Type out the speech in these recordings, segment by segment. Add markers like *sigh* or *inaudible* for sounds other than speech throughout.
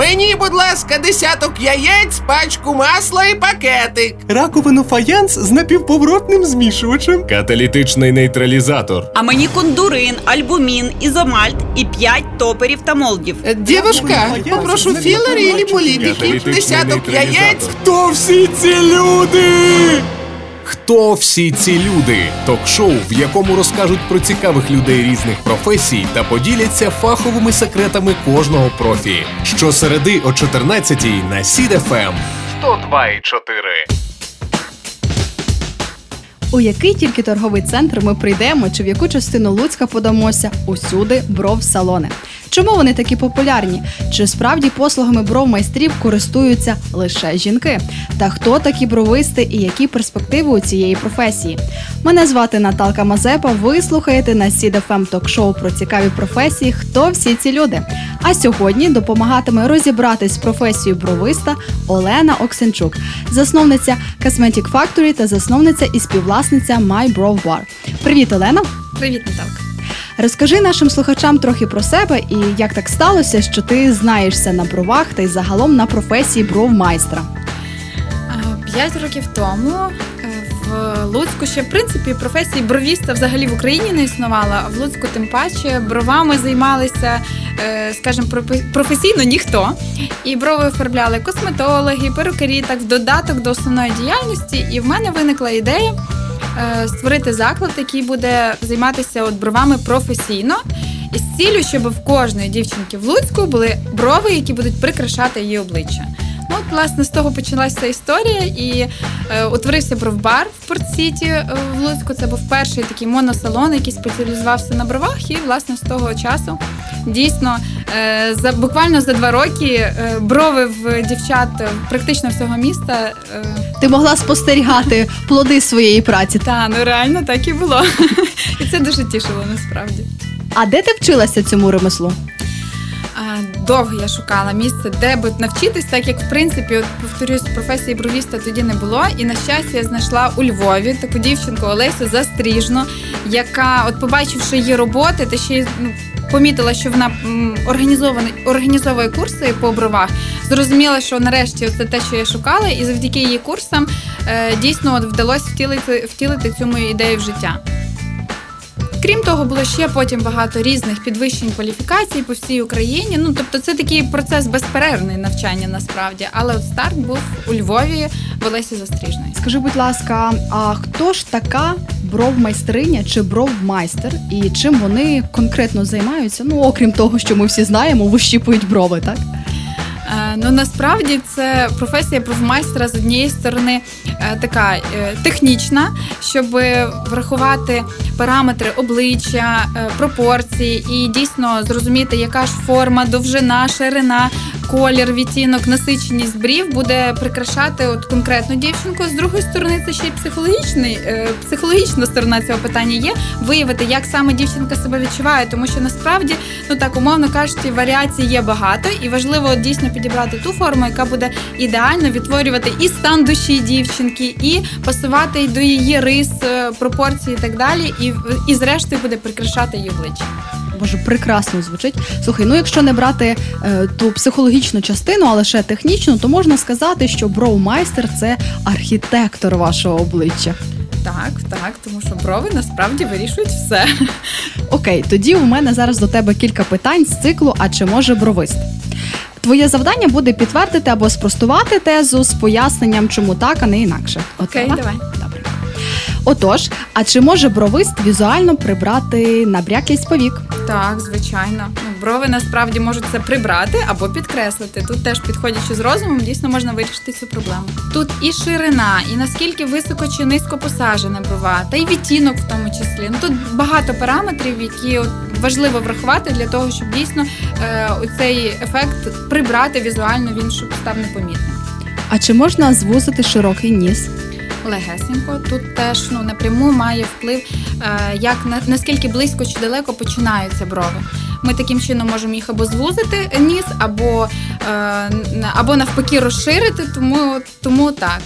Мені, будь ласка, десяток яєць, пачку масла і пакетик. Раковину фаянс з напівповоротним змішувачем. Каталітичний нейтралізатор. А мені кондурин, альбумін, ізомальт і 5 топерів та молдів. Е, Дівушка, попрошу філери і ліполітики, десяток яєць. Хто всі ці люди? Хто всі ці люди? Ток-шоу, в якому розкажуть про цікавих людей різних професій та поділяться фаховими секретами кожного профі. Щосереди о 14-й на SiD FM. 102,4. У який тільки торговий центр ми прийдемо, чи в яку частину Луцька подамося, усюди бров-салони. Чому вони такі популярні? Чи справді послугами бров-майстрів користуються лише жінки? Та хто такі бровисти і які перспективи у цієї професії? Мене звати Наталка Мазепа. Ви слухаєте на SiD FM ток-шоу про цікаві професії. Хто всі ці люди? А сьогодні допомагатиме розібратись з професією бровиста Олена Оксенчук, засновниця Cosmetic Factory та засновниця і співвласниця My Brow Bar. Привіт, Олена! Привіт, Наталка. Розкажи нашим слухачам трохи про себе і як так сталося, що ти знаєшся на бровах та й загалом на професії бровмайстра. П'ять років тому е, в Луцьку ще в принципі професії бровіста взагалі в Україні не існувала, а в Луцьку тим паче бровами займалися, е, скажімо, професійно ніхто. І брови оформляли косметологи, перукарі, так в додаток до основної діяльності. І в мене виникла ідея створити заклад, який буде займатися от бровами професійно. І з ціллю, щоб в кожної дівчинки в Луцьку були брови, які будуть прикрашати її обличчя. Ну, от, власне, з того почалася історія, і е, утворився бровбар в Порт-Сіті е, в Луцьку. Це був перший такий моносалон, який спеціалізувався на бровах. І, власне, з того часу дійсно е, за буквально за два роки е, брови в дівчат е, практично всього міста. Е, Ти могла спостерігати плоди своєї праці. та ну реально так і було. *laughs* І це дуже тішило насправді. А де ти вчилася цьому ремеслу? Довго я шукала місце, де би навчитись, так як в принципі, от повторюсь, професії бровіста тоді не було. І на щастя, я знайшла у Львові таку дівчинку Олесю Застріжну, яка, от побачивши її роботи, та ще й ну, помітила, що вона м, організована організовує курси по бровах. Зрозуміла, що нарешті це те, що я шукала, і завдяки її курсам е, дійсно от вдалося втілити, втілити цю мою ідею в життя. Крім того, було ще потім багато різних підвищень кваліфікацій по всій Україні. Ну тобто, це такий процес безперервний навчання насправді. Але от старт був у Львові в Олесі Застріжної. Скажи, будь ласка, а хто ж така бровмайстриня чи бровмайстер, і чим вони конкретно займаються? Ну, окрім того, що ми всі знаємо, вищіпують брови, так? Ну насправді це професія профмайстера з однієї сторони е, така е, технічна, щоб врахувати параметри обличчя, е, пропорції і дійсно зрозуміти, яка ж форма, довжина, ширина, колір, відтінок, насиченість брів буде прикрашати от конкретну дівчинку. З другої сторони, це ще й психологічний, психологічна сторона цього питання є виявити, як саме дівчинка себе відчуває, тому що насправді, ну так умовно кажучи, варіацій є багато, і важливо дійсно підібрати ту форму, яка буде ідеально відтворювати і стан душі дівчинки, і пасувати до її рис, е, пропорції і так далі, і, і зрештою буде прикрашати її обличчя. Боже, прекрасно звучить. Слухай, ну якщо не брати е, ту психологічну частину, а лише технічну, то можна сказати, що броумайстер це архітектор вашого обличчя. Так, так, тому що брови насправді вирішують все. Окей, тоді у мене зараз до тебе кілька питань з циклу А чи може бровист? Твоє завдання буде підтвердити або спростувати тезу з поясненням, чому так, а не інакше. Окей, Готова? давай. Отож, а чи може бровист візуально прибрати набряклість повік? Так, звичайно. Ну, брови насправді можуть це прибрати або підкреслити. Тут теж підходячи з розумом, дійсно можна вирішити цю проблему. Тут і ширина, і наскільки високо чи низько посаджена брова, та й відтінок в тому числі. Ну тут багато параметрів, які от важливо врахувати для того, щоб дійсно е, цей ефект прибрати візуально, він щоб став непомітним. А чи можна звузити широкий ніс? Легесенько. Тут теж ну напряму має вплив, е, як на наскільки близько чи далеко починаються брови. Ми таким чином можемо їх або звузити ніс, або, е, або навпаки розширити, тому, тому так.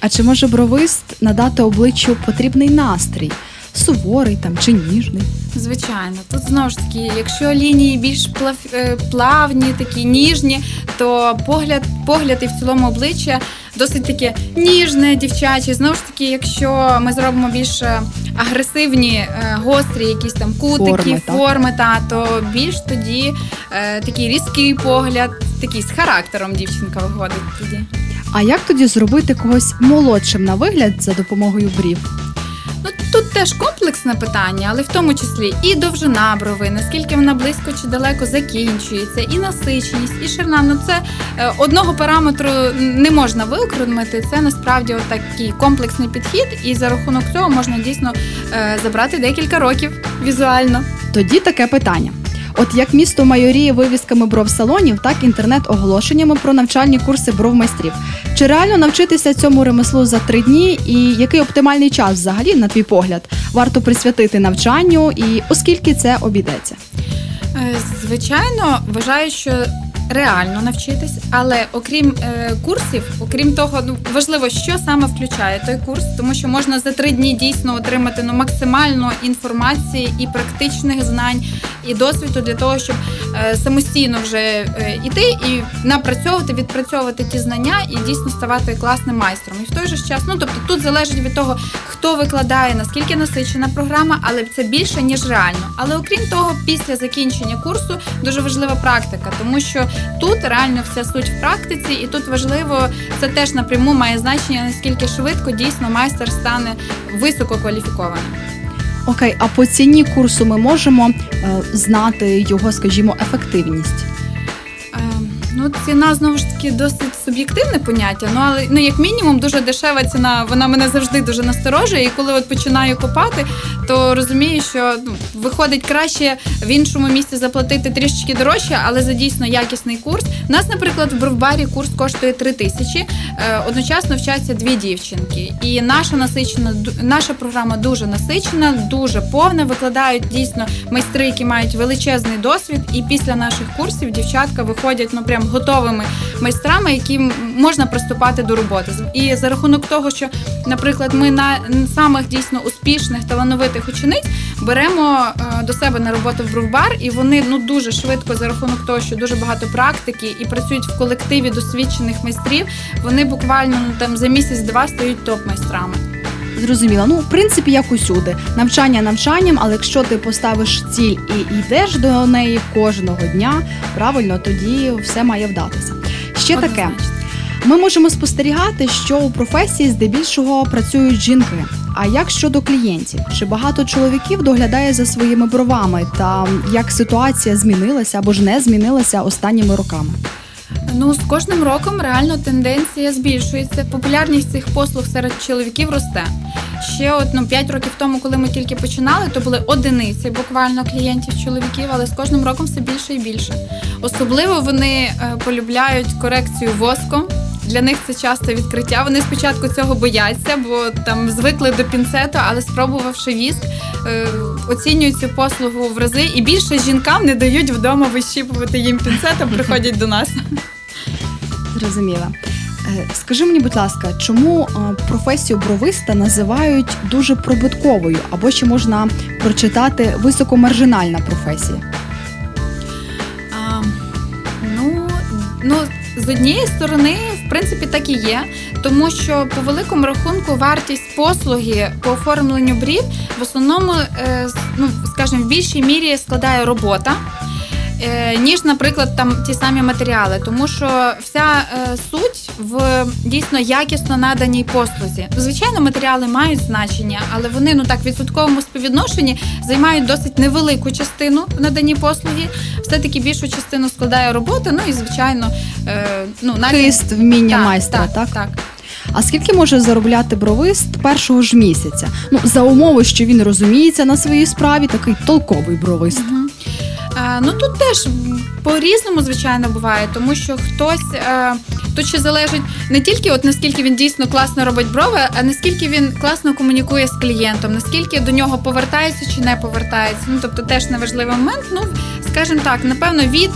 А чи може бровист надати обличчю потрібний настрій? Суворий там чи ніжний? Звичайно, тут знову ж таки, якщо лінії більш плав, е, плавні, такі ніжні, то погляд, погляд і в цілому обличчя досить таке ніжне, дівчаче. Знову ж таки, якщо ми зробимо більш е, агресивні, е, гострі, якісь там кутики, Форми, форми, та, то більш тоді е, такий різкий погляд, такий з характером дівчинка виходить тоді. А як тоді зробити когось молодшим на вигляд за допомогою брів? Ну тут теж комплексне питання, але в тому числі і довжина брови, наскільки вона близько чи далеко закінчується, і насиченість, і ширина. Ну це е, одного параметру не можна виокремити. Це насправді такий комплексний підхід, і за рахунок цього можна дійсно е, забрати декілька років візуально. Тоді таке питання. От як місто майоріє вивісками бров-салонів, так інтернет-оголошеннями про навчальні курси бров-майстрів. Чи реально навчитися цьому ремеслу за три дні? І який оптимальний час взагалі, на твій погляд, варто присвятити навчанню, і оскільки це обійдеться? Е, Звичайно, вважаю, що реально навчитись, але окрім е, курсів, окрім того, ну важливо, що саме включає той курс, тому що можна за три дні дійсно отримати ну максимально інформації і практичних знань, і досвіду для того, щоб е, самостійно вже е, іти і напрацьовувати, відпрацьовувати ті знання і дійсно ставати класним майстром. І в той же час, ну тобто тут залежить від того, хто викладає, наскільки насичена програма, але це більше ніж реально. Але окрім того, після закінчення курсу дуже важлива практика, тому що тут реально вся суть в практиці, і тут важливо це теж напряму має значення, наскільки швидко дійсно майстер стане висококваліфікованим. Окей, а по ціні курсу ми можемо е, знати його, скажімо, ефективність. Ну, ціна знову ж таки досить суб'єктивне поняття. Ну але ну як мінімум дуже дешева ціна. Вона мене завжди дуже насторожує. І коли от починаю копати, то розумію, що ну виходить краще в іншому місці заплатити трішечки дорожче, але за дійсно якісний курс. У нас, наприклад, в бровбарі курс коштує 3 тисячі. Е, Одночасно вчаться дві дівчинки. І наша насичена наша програма дуже насичена, дуже повна. Викладають дійсно майстри, які мають величезний досвід. І після наших курсів дівчатка виходять ну прям готовими майстрами, які можна приступати до роботи. І за рахунок того, що, наприклад, ми на самих дійсно успішних талановитих учениць беремо е, до себе на роботу в бровбар, і вони ну дуже швидко за рахунок того, що дуже багато практики і працюють в колективі досвідчених майстрів. Вони буквально ну там за місяць-два стають топ-майстрами. Зрозуміло. Ну, в принципі, як усюди. Навчання навчанням, але якщо ти поставиш ціль і йдеш до неї кожного дня, правильно, тоді все має вдатися. Ще таке. Ми можемо спостерігати, що у професії здебільшого працюють жінки. А як щодо клієнтів? Чи багато чоловіків доглядає за своїми бровами? Та як ситуація змінилася або ж не змінилася останніми роками? Ну з кожним роком реально тенденція збільшується. Популярність цих послуг серед чоловіків росте. Ще от, ну, 5 років тому, коли ми тільки починали, то були одиниці буквально клієнтів чоловіків, але з кожним роком все більше і більше. Особливо вони е, полюбляють корекцію воском. Для них це часто відкриття. Вони спочатку цього бояться, бо там звикли до пінцету, але спробувавши віск, е, оцінюють цю послугу в рази, і більше жінкам не дають вдома вищіпувати їм пінцетом, приходять до нас. *laughs* Зрозуміла. Е, Скажи мені, будь ласка, чому е, професію бровиста називають дуже прибутковою, або ще можна прочитати високомаржинальна професія? А, ну, ну, з однієї сторони, в принципі, так і є, тому що по великому рахунку вартість послуги по оформленню брів в основному, е, ну, скажімо, в більшій мірі складає робота. Е, Ніж, наприклад, там ті самі матеріали, тому що вся е, суть в дійсно якісно наданій послузі. Звичайно, матеріали мають значення, але вони ну так в відсотковому співвідношенні займають досить невелику частину в наданні послуги. Все-таки більшу частину складає робота. Ну і звичайно, е, ну навіть Хист, вміння так, майстра, так, так? так. А скільки може заробляти бровист першого ж місяця? Ну, за умови, що він розуміється на своїй справі, такий толковий бровист. Мгм. Е, Ну тут теж по-різному, звичайно, буває, тому що хтось е, тут ще залежить не тільки от наскільки він дійсно класно робить брови, а наскільки він класно комунікує з клієнтом, наскільки до нього повертається чи не повертається. Ну тобто теж неважливий момент. Ну скажімо так, напевно, від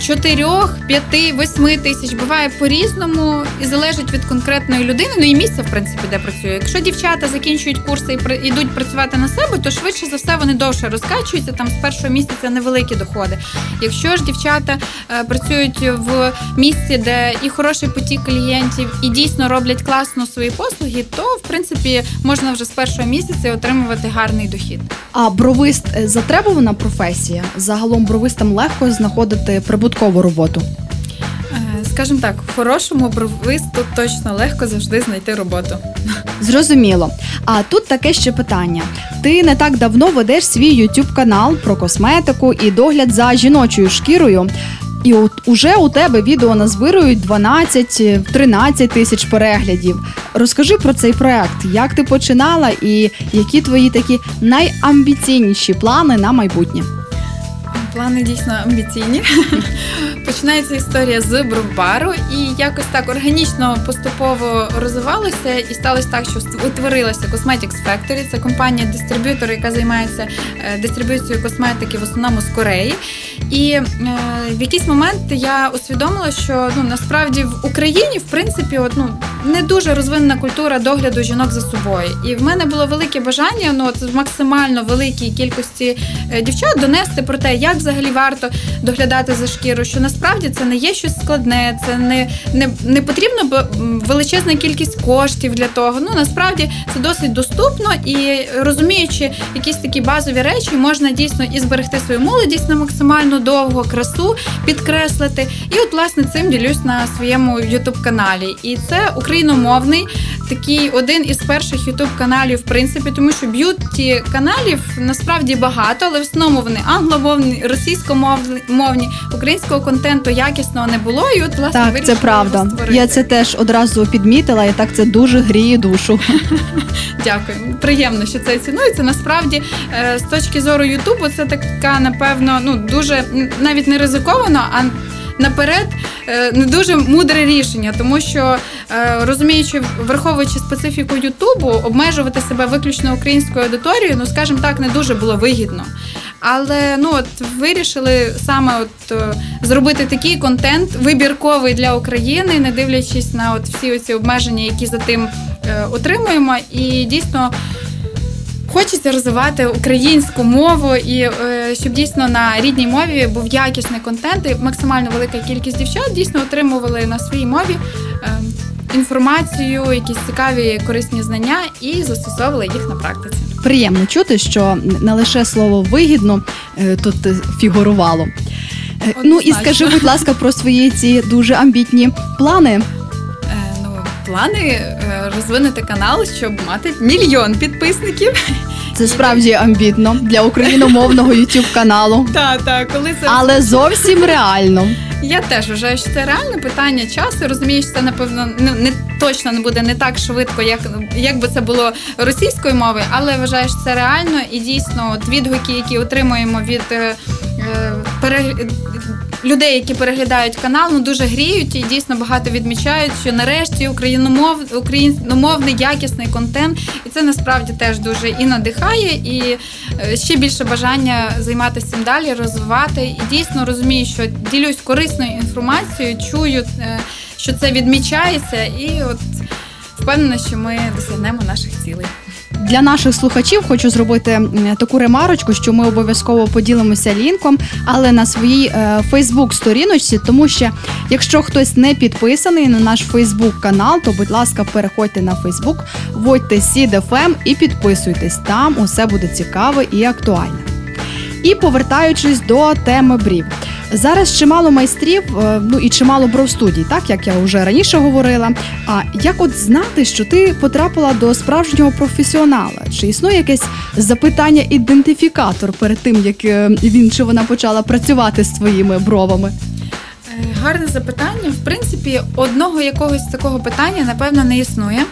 4, 5, 8 тисяч. Буває по-різному і залежить від конкретної людини. Ну і місця, в принципі, де працює. Якщо дівчата закінчують курси і йдуть працювати на себе, то швидше за все вони довше розкачуються. Там з першого місяця невеликі доходи. Якщо ж дівчата е, працюють в місці, де і хороший потік клієнтів, і дійсно роблять класно свої послуги, то в принципі можна вже з першого місяця отримувати гарний дохід. А бровист е, затребувана професія. Загалом бровистам легко знаходити прибуткову роботу. Е, Скажімо так, хорошому бровисту точно легко завжди знайти роботу. Зрозуміло. А тут таке ще питання: ти не так давно ведеш свій YouTube канал про косметику і догляд за жіночою шкірою. І от уже у тебе відео назбирують 12-13 тисяч переглядів. Розкажи про цей проект, як ти починала і які твої такі найамбіційніші плани на майбутнє. Плани дійсно амбіційні. *laughs* Починається історія з бровбару, і якось так органічно поступово розвивалося, і сталося так, що утворилася Cosmetics Factory. Це компанія-дистриб'ютор, яка займається е, дистриб'юцією косметики в основному з Кореї. І е, в якийсь момент я усвідомила, що ну насправді в Україні, в принципі, от, ну, не дуже розвинена культура догляду жінок за собою. І в мене було велике бажання ну, от, максимально великій кількості е, дівчат донести про те, як взагалі варто доглядати за шкіру, що насправді це не є щось складне, це не, не, не потрібно величезна кількість коштів для того. Ну насправді це досить доступно і розуміючи якісь такі базові речі, можна дійсно і зберегти свою молодість на максимально довго, красу підкреслити. І от власне цим ділюсь на своєму youtube каналі. І це україномовний такий один із перших youtube каналів, в принципі, тому що beauty каналів насправді багато, але в основному вони англомовні, російськомовні, українського контенту якісного не було. І от власне Так, це правда. Я це теж одразу підмітила, і так це дуже гріє душу. *laughs* Дякую. Приємно, що це цінується. Насправді, е, з точки зору Ютубу, це така, напевно, ну дуже навіть не ризиковано, а наперед е, не дуже мудре рішення, тому що е, розуміючи, враховуючи специфіку Ютубу, обмежувати себе виключно українською аудиторією, ну скажімо так, не дуже було вигідно. Але ну от вирішили саме от е, зробити такий контент вибірковий для України, не дивлячись на от всі оці обмеження, які за тим отримуємо, і дійсно. Хочеться розвивати українську мову і е, щоб дійсно на рідній мові був якісний контент, і максимально велика кількість дівчат дійсно отримували на своїй мові е, інформацію, якісь цікаві корисні знання і застосовували їх на практиці. Приємно чути, що не лише слово вигідно е, тут фігурувало. Е, Ну і скажи, будь ласка, про свої ці дуже амбітні плани. Е, ну, плани розвинути канал, щоб мати мільйон підписників. Це справді амбітно для україномовного youtube каналу, *laughs* Так, так, коли це але зовсім реально. Я теж вважаю, що це реальне питання часу. Розумію, що це напевно не, не точно не буде не так швидко, як, як би це було російською мовою, але вважаю, що це реально і дійсно от відгуки, які отримуємо від е, е, людей, які переглядають канал, ну дуже гріють і дійсно багато відмічають, що нарешті україномов, україномовний якісний контент, і це насправді теж дуже і надихає, і е, ще більше бажання займатися цим далі, розвивати. І дійсно розумію, що ділюсь корисною інформацією, чую, е, що це відмічається, і от впевнена, що ми досягнемо наших цілей. Для наших слухачів хочу зробити таку ремарочку, що ми обов'язково поділимося лінком, але на своїй Фейсбук-сторіночці, тому що якщо хтось не підписаний на наш Фейсбук канал, то будь ласка, переходьте на Фейсбук, вводьте SIDFM і підписуйтесь. Там усе буде цікаве і актуальне. І повертаючись до теми брів. Зараз чимало майстрів, е, ну і чимало бровстудій, так як я вже раніше говорила. А як от знати, що ти потрапила до справжнього професіонала? Чи існує якесь запитання-ідентифікатор перед тим, як е, він чи вона почала працювати з твоїми бровами? Е, Гарне запитання. В принципі, одного якогось такого питання, напевно, не існує.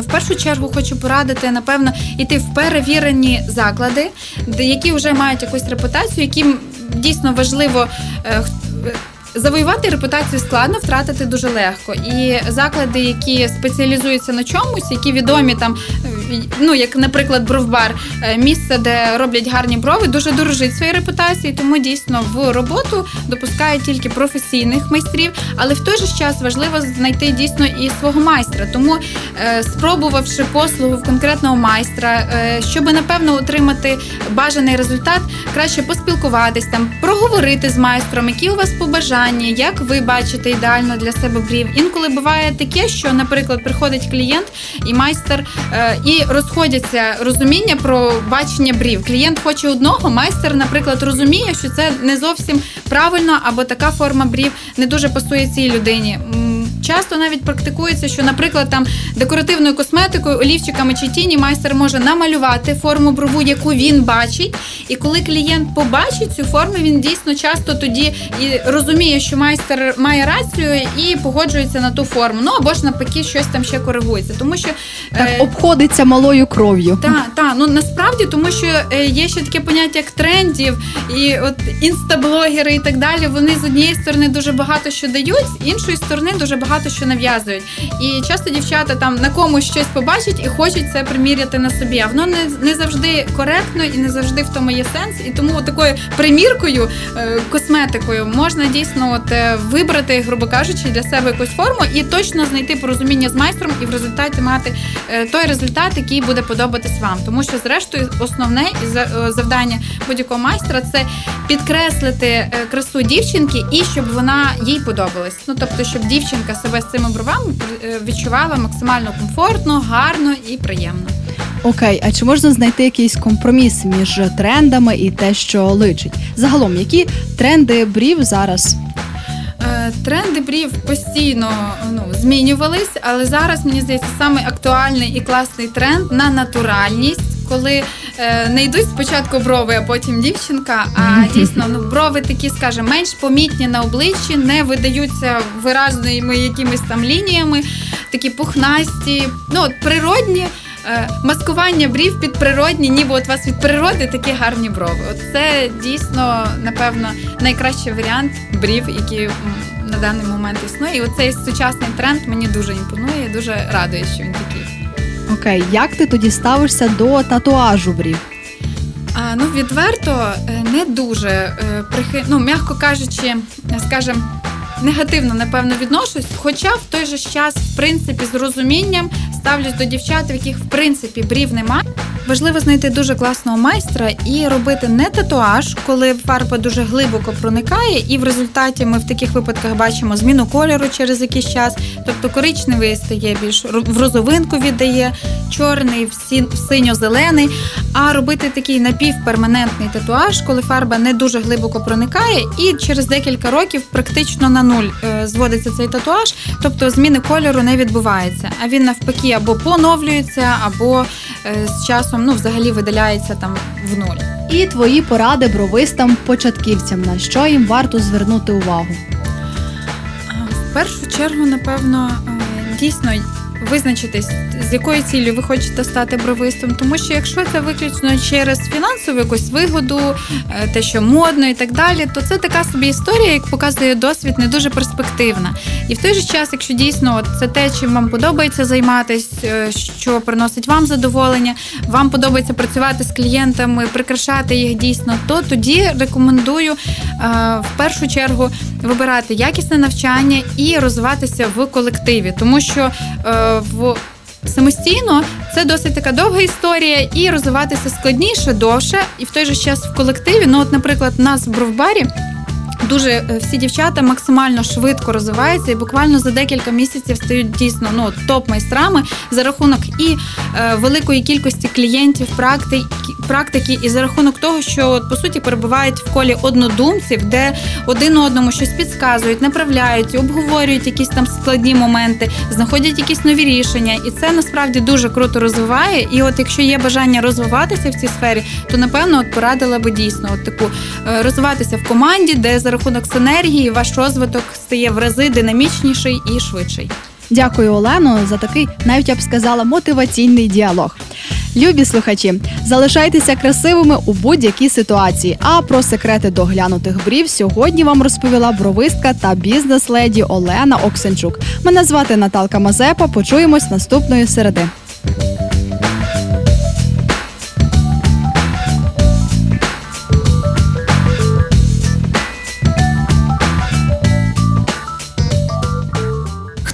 В першу чергу хочу порадити, напевно, йти в перевірені заклади, які вже мають якусь репутацію, яким дійсно важливо е, е, завоювати репутацію складно, втратити дуже легко. І заклади, які спеціалізуються на чомусь, які відомі там ну як, наприклад, бровбар, е, місце, де роблять гарні брови, дуже дорожить своєю репутацією, тому дійсно в роботу допускають тільки професійних майстрів, але в той же час важливо знайти дійсно і свого майстра. Тому, е, спробувавши послугу в конкретного майстра, е, щоб напевно отримати бажаний результат, краще поспілкуватись там, проговорити з майстром, які у вас побажання, як ви бачите ідеально для себе брів. Інколи буває таке, що, наприклад, приходить клієнт і майстер е, розходяться розуміння про бачення брів. Клієнт хоче одного, майстер, наприклад, розуміє, що це не зовсім правильно, або така форма брів не дуже пасує цій людині. Часто навіть практикується, що, наприклад, там декоративною косметикою, олівчиками чи тіні майстер може намалювати форму брову, яку він бачить. І коли клієнт побачить цю форму, він дійсно часто тоді і розуміє, що майстер має рацію і погоджується на ту форму. Ну або ж навпаки, щось там ще коригується. Тому що Так е, обходиться малою кров'ю. так, так, ну насправді, тому що е, є ще таке поняття як трендів, і от інстаблогери і так далі. Вони з однієї сторони дуже багато що дають, з іншої сторони дуже багато що нав'язують. І часто дівчата там на комусь щось побачать і хочуть це приміряти на собі. А воно не, не завжди коректно і не завжди в тому є сенс. І тому такою приміркою, е, косметикою можна дійсно от е, вибрати, грубо кажучи, для себе якусь форму і точно знайти порозуміння з майстром і в результаті мати е, той результат, який буде подобатись вам. Тому що, зрештою, основне завдання будь-якого майстра це підкреслити красу дівчинки і щоб вона їй подобалась. Ну тобто, щоб дівчинка себе з цими бровами е, відчувала максимально комфортно, гарно і приємно. Окей, а чи можна знайти якийсь компроміс між трендами і те, що личить? Загалом, які тренди брів зараз? Е, Тренди брів постійно ну, змінювались, але зараз мені здається саме актуальний і класний тренд на натуральність. Коли е, не йдуть спочатку брови, а потім дівчинка, а дійсно ну брови такі, скажімо, менш помітні на обличчі, не видаються виразними якимись там лініями, такі пухнасті, ну от природні. е, Маскування брів під природні, ніби от у вас від природи такі гарні брови. От це дійсно, напевно, найкращий варіант брів, м, на даний момент існує. І оцей сучасний тренд мені дуже імпонує, дуже радує, що він такий. Окей, як ти тоді ставишся до татуажу брів? А, ну, відверто е, не дуже е, прихи... ну, м'яко кажучи, скажем, негативно, напевно, відношусь. Хоча в той же час, в принципі, з розумінням ставлюсь до дівчат, в яких в принципі брів немає. Важливо знайти дуже класного майстра і робити не татуаж, коли фарба дуже глибоко проникає, і в результаті ми в таких випадках бачимо зміну кольору через якийсь час. Тобто коричневий стає більш в розовинку віддає, чорний в синьо-зелений. А робити такий напівперманентний татуаж, коли фарба не дуже глибоко проникає, і через декілька років практично на нуль е, зводиться цей татуаж, тобто зміни кольору не відбувається. А він навпаки або поновлюється, або е, з часом ну, взагалі видаляється там в нуль. І твої поради бровистам-початківцям, на що їм варто звернути увагу? В першу чергу, напевно, е, дійсно визначитись, з якою ціллю ви хочете стати бровистом. Тому що якщо це виключно через фінансову якусь вигоду, е, те, що модно і так далі, то це така собі історія, як показує досвід, не дуже перспективна. І в той же час, якщо дійсно це те, чим вам подобається займатися, що приносить вам задоволення, вам подобається працювати з клієнтами, прикрашати їх дійсно, то тоді рекомендую е, в першу чергу вибирати якісне навчання і розвиватися в колективі, тому що е, в Самостійно це досить така довга історія, і розвиватися складніше, довше, і в той же час в колективі. Ну, от, наприклад, нас в бровбарі дуже е, всі дівчата максимально швидко розвиваються і буквально за декілька місяців стають дійсно ну топ-майстрами за рахунок і е, великої кількості клієнтів, практики, практики, і за рахунок того, що по суті перебувають в колі однодумців, де один одному щось підказують, направляють, обговорюють якісь там складні моменти, знаходять якісь нові рішення, і це насправді дуже круто розвиває. І от якщо є бажання розвиватися в цій сфері, то напевно от порадила би дійсно от таку е, розвиватися в команді, де за рахунок синергії ваш розвиток стає в рази динамічніший і швидший. Дякую, Олено, за такий, навіть я б сказала, мотиваційний діалог. Любі слухачі, залишайтеся красивими у будь-якій ситуації. А про секрети доглянутих брів сьогодні вам розповіла бровистка та бізнес-леді Олена Оксенчук. Мене звати Наталка Мазепа. Почуємось наступної середи.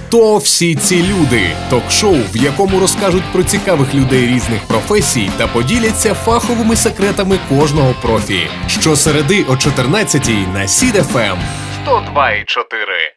Хто всі ці люди? Ток-шоу, в якому розкажуть про цікавих людей різних професій та поділяться фаховими секретами кожного профі. Щосереди о 14-й на Сід ФМ 102,4.